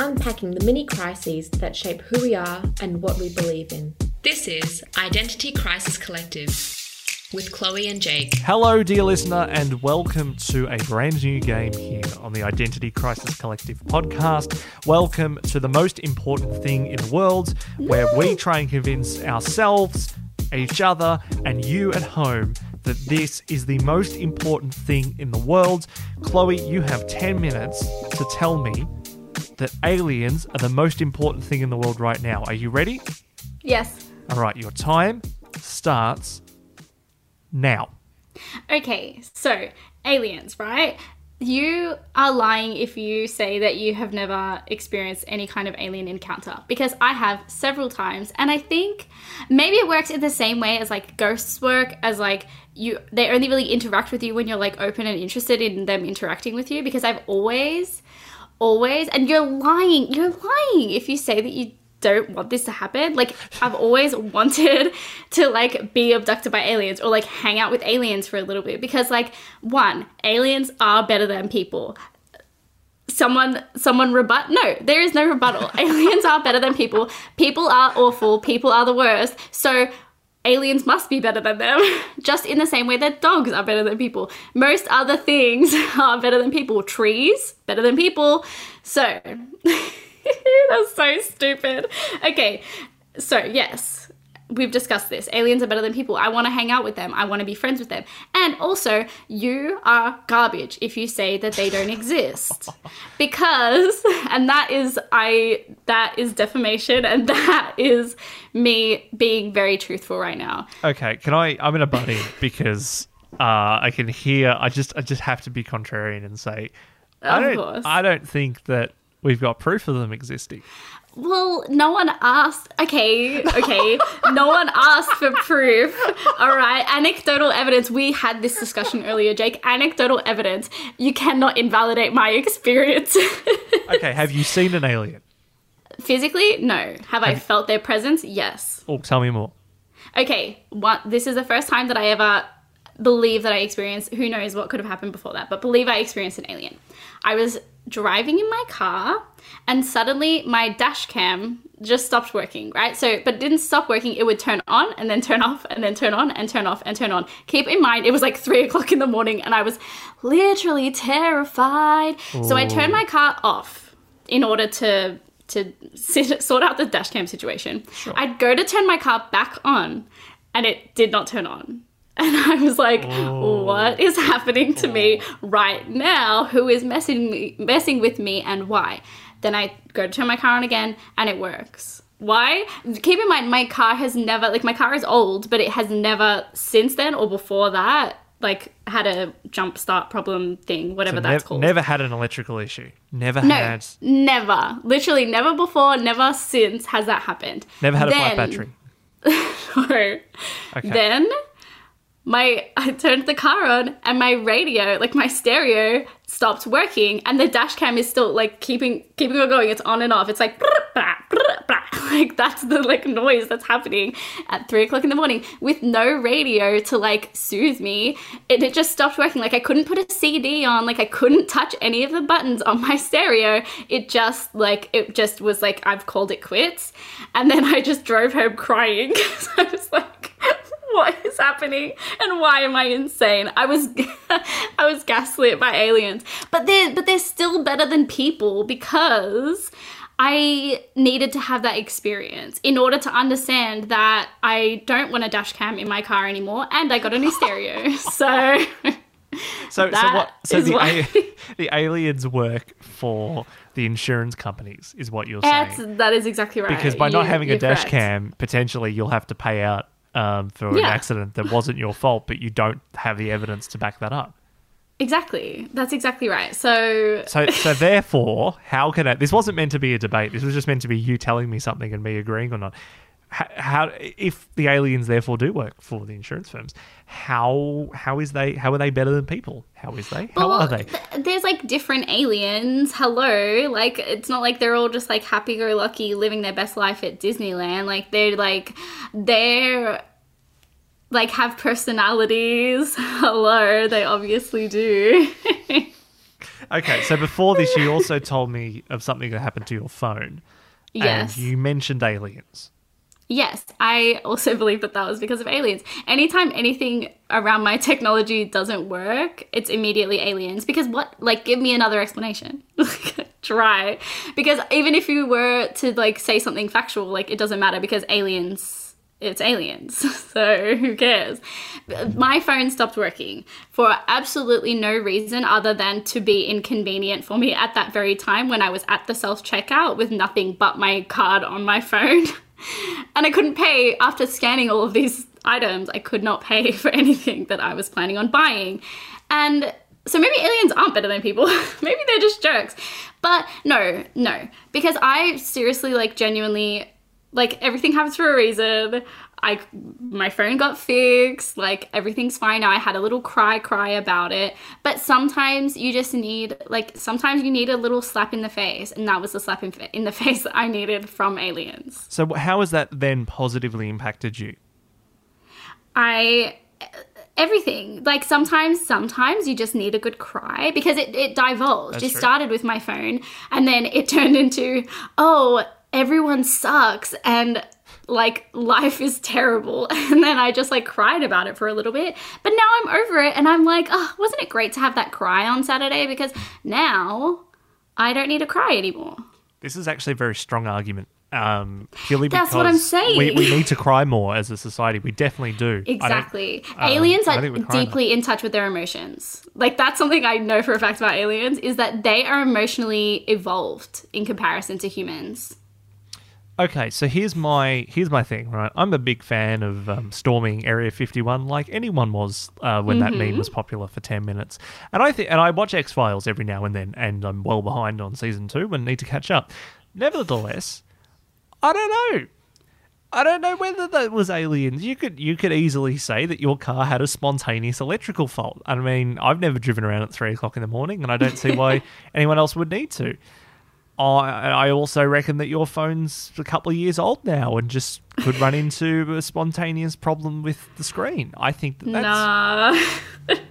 unpacking the many crises that shape who we are and what we believe in. This is Identity Crisis Collective with Chloe and Jake. Hello, dear listener, and welcome to a brand new game here on the Identity Crisis Collective podcast. Welcome to the most important thing in the world, where we try and convince ourselves, each other, and you at home that this is the most important thing in the world. Chloe, you have 10 minutes to tell me that aliens are the most important thing in the world right now. Are you ready? Yes. All right, your time starts now. Okay, so aliens, right? You are lying if you say that you have never experienced any kind of alien encounter because I have several times and I think maybe it works in the same way as like ghosts work as like you they only really interact with you when you're like open and interested in them interacting with you because I've always always and you're lying you're lying if you say that you don't want this to happen. Like i've always wanted to like be abducted by aliens or like hang out with aliens for a little bit because like one aliens are better than people. Someone someone rebut no there is no rebuttal. Aliens are better than people. People are awful. People are the worst. So aliens must be better than them, just in the same way that dogs are better than people. Most other things are better than people. Trees, better than people. So, that's so stupid. Okay, so yes, we've discussed this. Aliens are better than people. I want to hang out with them. I want to be friends with them. And also, you are garbage if you say that they don't exist. Because and that is I that is defamation and that is me being very truthful right now. Okay, can I? I'm in a buddy because uh, I can hear. I just I just have to be contrarian and say I don't course. I don't think that we've got proof of them existing. Well, no one asked. Okay, okay. no one asked for proof. All right. Anecdotal evidence. We had this discussion earlier, Jake. Anecdotal evidence. You cannot invalidate my experience. Okay, have you seen an alien? Physically, no. Have I felt their presence? Yes. Oh, tell me more. Okay, one, this is the first time that I ever believe that I experienced, who knows what could have happened before that, but believe I experienced an alien. I was driving in my car and suddenly my dash cam just stopped working, right? So, but it didn't stop working. It would turn on and then turn off and then turn on and turn off and turn on. Keep in mind, it was like three o'clock in the morning and I was literally terrified. So I turned my car off in order to to sit, sort out the dash cam situation. I'd go to turn my car back on and it did not turn on. And I was like, what is happening to me right now? Who is messing me, messing with me and why? Then I go to turn my car on again and it works. Why? Keep in mind my car has never like my car is old, but it has never since then or before that like had a jump start problem thing, whatever So that's nev- called. Never had an electrical issue. Never No, had. never. Literally never before, never since has that happened. Never had a flat battery. No. Then my I turned the car on and my radio, like my stereo, stopped working and the dash cam is still like keeping keeping on going. It's on and off. It's like like that's the like noise that's happening at three o'clock in the morning with no radio to like soothe me. It, it just stopped working. Like I couldn't put a CD on. Like I couldn't touch any of the buttons on my stereo. It just like it just was like I've called it quits. And then I just drove home crying. so I was like what is happening and why am I insane? I was I was gaslit by aliens. But they're but they're still better than people because I needed to have that experience in order to understand that I don't want a dash cam in my car anymore and I got a new stereo. So So, so what? So the, a- the aliens work for the insurance companies, is what you're saying. that is exactly right. Because by not having a dash correct. cam, potentially you'll have to pay out um, for an accident that wasn't your fault, but you don't have the evidence to back that up. Exactly. That's exactly right. So So, so therefore, how can I? This wasn't meant to be a debate. This was just meant to be you telling me something and me agreeing or not. How, if the aliens therefore do work for the insurance firms, how how is they how are they better than people? How is they? How Well, are they? th- there's like different aliens. Hello. Like, it's not like they're all just like happy go lucky living their best life at Disneyland. Like, they're like, they're like have personalities. Hello. They obviously do. Okay, so before this, you also told me of something that happened to your phone. Yes. And you mentioned aliens. Yes, I also believe that that was because of aliens. Anytime anything around my technology doesn't work, it's immediately aliens. Because what? Like, give me another explanation. Try. Because even if you were to like say something factual, like it doesn't matter because aliens. It's aliens, so who cares? My phone stopped working for absolutely no reason other than to be inconvenient for me at that very time when I was at the self checkout with nothing but my card on my phone. and I couldn't pay after scanning all of these items. I could not pay for anything that I was planning on buying. And so maybe aliens aren't better than people. maybe they're just jerks. But no, no. Because I seriously, like, genuinely, like, everything happens for a reason. I, my phone got fixed. Like, everything's fine now. I had a little cry, cry about it. But sometimes you just need, like, sometimes you need a little slap in the face. And that was the slap in, in the face that I needed from aliens. So, how has that then positively impacted you? I everything like sometimes sometimes you just need a good cry because it, it divulged That's it true. started with my phone and then it turned into oh everyone sucks and like life is terrible and then i just like cried about it for a little bit but now i'm over it and i'm like oh wasn't it great to have that cry on saturday because now i don't need to cry anymore This is actually a very strong argument. Um, purely That's what I'm saying. We, we need to cry more as a society. We definitely do. Exactly. um, aliens are deeply in touch with their emotions. Like that's something I know for a fact about aliens is that they are emotionally evolved in comparison to humans. Okay, so here's my here's my thing, right? I'm a big fan of um, storming Area 51, like anyone was uh, when that meme was popular for 10 minutes. And I think, and I watch X Files every now and then, and I'm well behind on season two and need to catch up. Nevertheless, I don't know. I don't know whether that was aliens. You could you could easily say that your car had a spontaneous electrical fault. I mean, I've never driven around at three o'clock in the morning, and I don't see why anyone else would need to. I also reckon that your phone's a couple of years old now and just could run into a spontaneous problem with the screen. I think that that's Nah.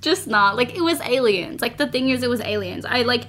Just not. Like it was aliens. Like the thing is it was aliens. I like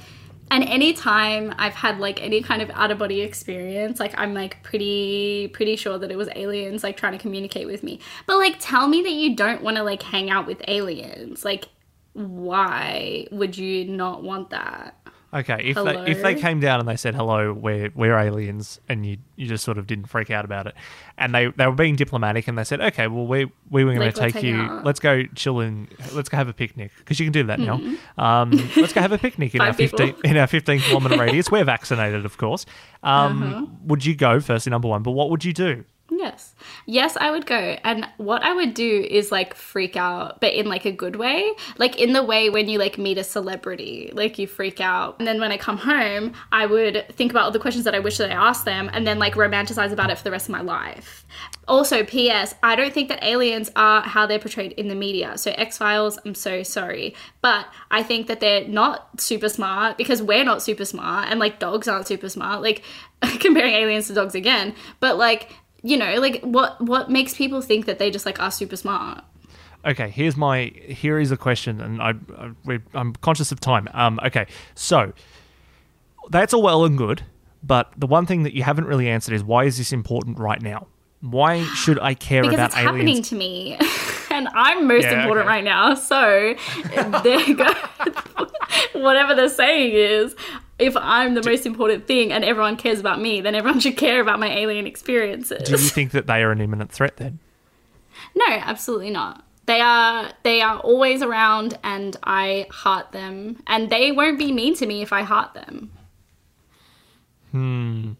and anytime I've had like any kind of out of body experience, like I'm like pretty pretty sure that it was aliens like trying to communicate with me. But like tell me that you don't want to like hang out with aliens. Like why would you not want that? Okay. If they if they came down and they said hello, we're we're aliens, and you you just sort of didn't freak out about it, and they they were being diplomatic, and they said, okay, well we we were going to take you, out. let's go chill and let's go have a picnic because you can do that now. Um, let's go have a picnic in our Mm-hmm. People. fifteen in our fifteen kilometer radius. We're vaccinated, of course. Um, Uh-huh. Would you go firstly, number one? But what would you do? Yes. Yes, I would go. And what I would do is like freak out, but in like a good way. Like in the way when you like meet a celebrity, like you freak out. And then when I come home, I would think about all the questions that I wish that I asked them and then like romanticize about it for the rest of my life. Also, P.S., I don't think that aliens are how they're portrayed in the media. So, X Files, I'm so sorry. But I think that they're not super smart because we're not super smart and like dogs aren't super smart. Like, comparing aliens to dogs again. But like, you know, like what what makes people think that they just like are super smart? Okay, here's my here is a question, and I, I we, I'm conscious of time. Um, okay, so that's all well and good, but the one thing that you haven't really answered is why is this important right now? Why should I care Because about it's aliens? happening to me. and I'm most Yeah, important okay. right now. So there go. Whatever the saying is, if I'm the most important thing and everyone cares about me, then everyone should care about my alien experiences. Do you think that they are an imminent threat then? No, absolutely not. They are they are always around and I heart them and they won't be mean to me if I heart them. Hmm.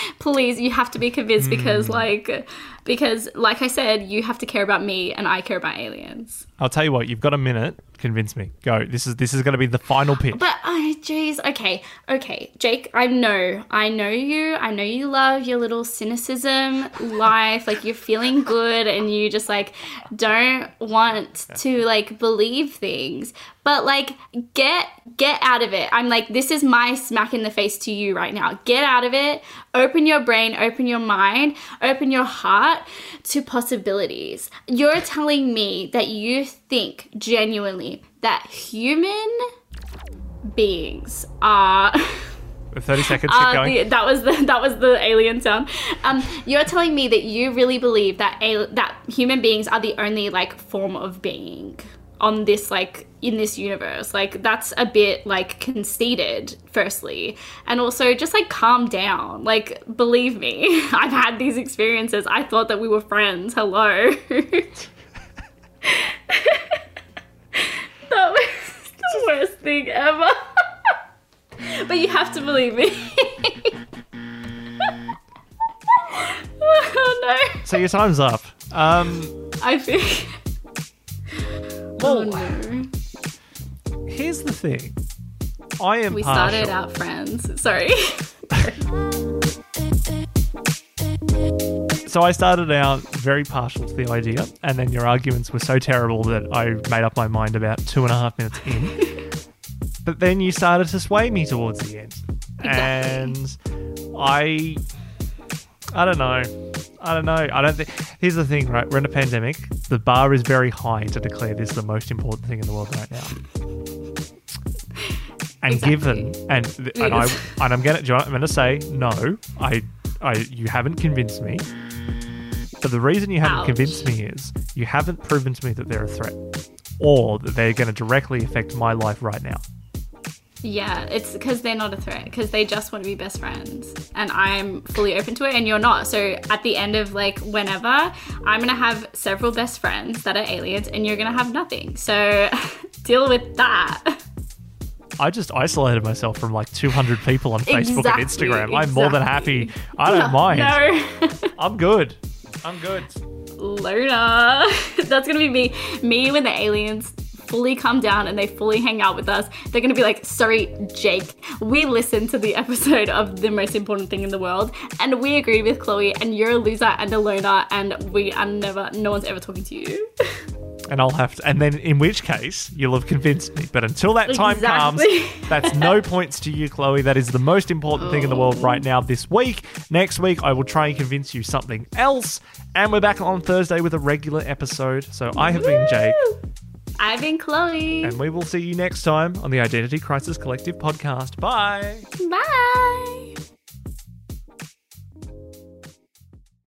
Please, you have to be convinced because Hmm. like because like I said, you have to care about me and I care about aliens. I'll tell you what. You've got a minute. Convince me. Go. This is this is going to be the final pitch. But I jeez. Okay, okay, Jake. I know, I know you. I know you love your little cynicism life. Like you're feeling good, and you just like don't want to like believe things. But like, get get out of it. I'm like, this is my smack in the face to you right now. Get out of it. Open your brain. Open your mind. Open your heart to possibilities. You're telling me that you think genuinely that human beings are. 30 seconds, keep Uh, going. the, that was the that was the alien sound. Um, you're telling me that you really believe that a, that human beings are the only like form of being on this like in this universe. Like that's a bit like conceited. Firstly, and also just like calm down. Like believe me, I've had these experiences. I thought that we were friends. Hello. the worst thing ever. but you have to believe me. oh no. So your time's up. Um, I think. well, Oh no. here's the thing. I am We partial. started out friends. Sorry. So I started out very partial to the idea, and then your arguments were so terrible that I made up my mind about two and a half minutes in. but then you started to sway me towards the end, and I, I don't know, I don't know. I don't think. Here's the thing, right? We're in a pandemic. The bar is very high to declare this the most important thing in the world right now. And Exactly. given, and and I and I'm gonna, do you know I'm gonna say no. I, I, you haven't convinced me. But the reason you haven't Ouch. convinced me is you haven't proven to me that they're a threat or that they're going to directly affect my life right now. Yeah, it's because they're not a threat. Because they just want to be best friends, and I'm fully open to it, and you're not. So at the end of like whenever, I'm gonna have several best friends that are aliens, and you're gonna have nothing. So deal with that. I just isolated myself from like 200 people on Facebook and Exactly, Instagram. I'm more than happy. I don't mind. No. I'm good. I'm good. Luna. That's gonna be me. Me when the aliens fully come down and they fully hang out with us. They're gonna be like, sorry, Jake, we listened to the episode of the most important thing in the world and we agreed with Chloe and you're a loser and a loner and we are never no one's ever talking to you. And I'll have to, and then in which case you'll have convinced me. But until that time Exactly. comes, that's no points to you, Chloe. That is the most important thing in the world right now this week. Next week, I will try and convince you something else. And we're back on Thursday with a regular episode. So I have been Jake, I've been Chloe. and we will see you next time on the Identity Crisis Collective podcast. Bye. Bye.